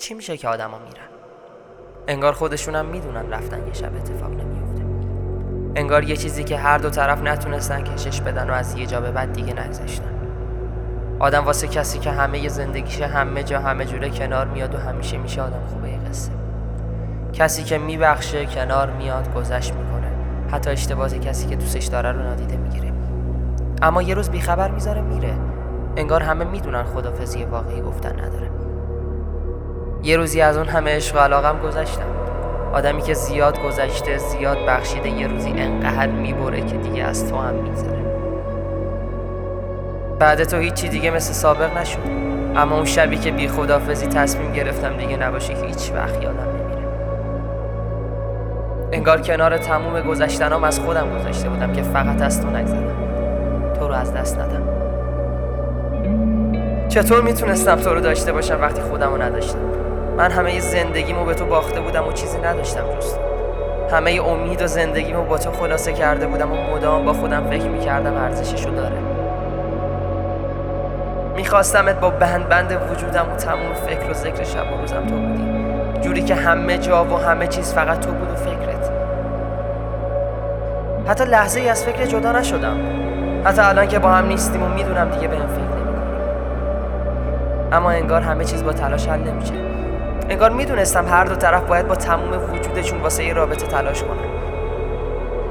چی میشه که آدما میرن؟ انگار خودشونم می‌دونن رفتن یه شب اتفاق نمیفته انگار یه چیزی که هر دو طرف نتونستن کشش بدن و از یه جا به بعد دیگه نگذشتن. آدم واسه کسی که همه زندگیشه همه جا همه جوره کنار میاد و همیشه میشه آدم خوبه یه قصه. کسی که میبخشه کنار میاد گذشت می‌کنه. حتی اشتباه کسی که دوستش داره رو نادیده می‌گیره. اما یه روز بیخبر می‌ذاره میره. انگار همه می‌دونن خدافزی واقعی گفتن نداره. یه روزی از اون همه عشق و علاقم گذشتم. آدمی که زیاد گذشته زیاد بخشیده یه روزی انقدر می‌بره که دیگه از تو هم میگذره. بعد تو هیچی دیگه مثل سابق نشد. اما اون شبی که بی خدافزی تصمیم گرفتم دیگه نباشه هیچ وقت یادم نمیره. انگار کنار تموم گذشتنام از خودم گذاشته بودم که فقط از تو نگذرم. تو رو از دست ندم. چطور می‌تونستم تو رو داشته باشم وقتی خودم رو نداشتم؟ من همه زندگیمو به تو باخته بودم و چیزی نداشتم جز همه امید و زندگیمو با تو خلاصه کرده بودم و مدام با خودم فکر می‌کردم ارزششو داره. میخواستمت با بند بند وجودم و تموم فکر و ذکر شب و روزم تو بودی. جوری که همه جا و همه چیز فقط تو بود و فکرت. حتی لحظه ای از فکر جدا نشدم. حتی الان که با هم نیستیم و می‌دونم دیگه به این فکر نمی‌کنم اما انگار همه چیز با تلاش حل نمیشه. انگار می‌دونستم هر دو طرف باید با تموم وجودشون واسه یه رابطه تلاش کنن.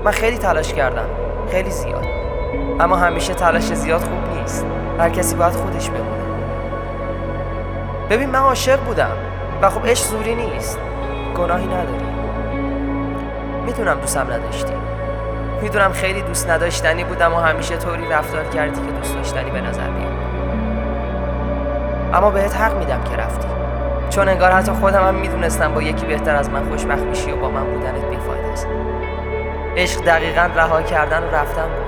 من خیلی تلاش کردم. خیلی زیاد. اما همیشه تلاش زیاد خوب نیست. هر کسی باید خودش بمونه. ببین من عاشق بودم و خب عشق زوری نیست. گناهی نداری. می‌دونم دوستم نداشتی. می‌دونم خیلی دوست نداشتنی بودم و همیشه طوری رفتار کردی که دوست داشتنی به نظر بیاد اما بهت حق میدم که رفتی. چون انگار حتی خودم هم می‌دونستم با یکی بهتر از من خوشبخت میشی و با من بودنت بیفاید است. عشق دقیقا رها کردن و رفتن بود.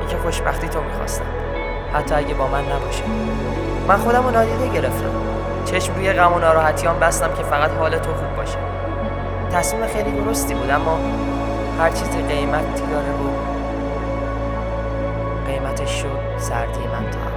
اینکه خوشبختی تو می‌خواستم. حتی اگه با من نباشه. من خودم رو نادیده گرفتم. چشم روی غم و ناراحتیام بستم که فقط حال تو خوب باشه. تصمیم خیلی درستی بود اما هر چیزی قیمتی داره و قیمتش شد سردی من تا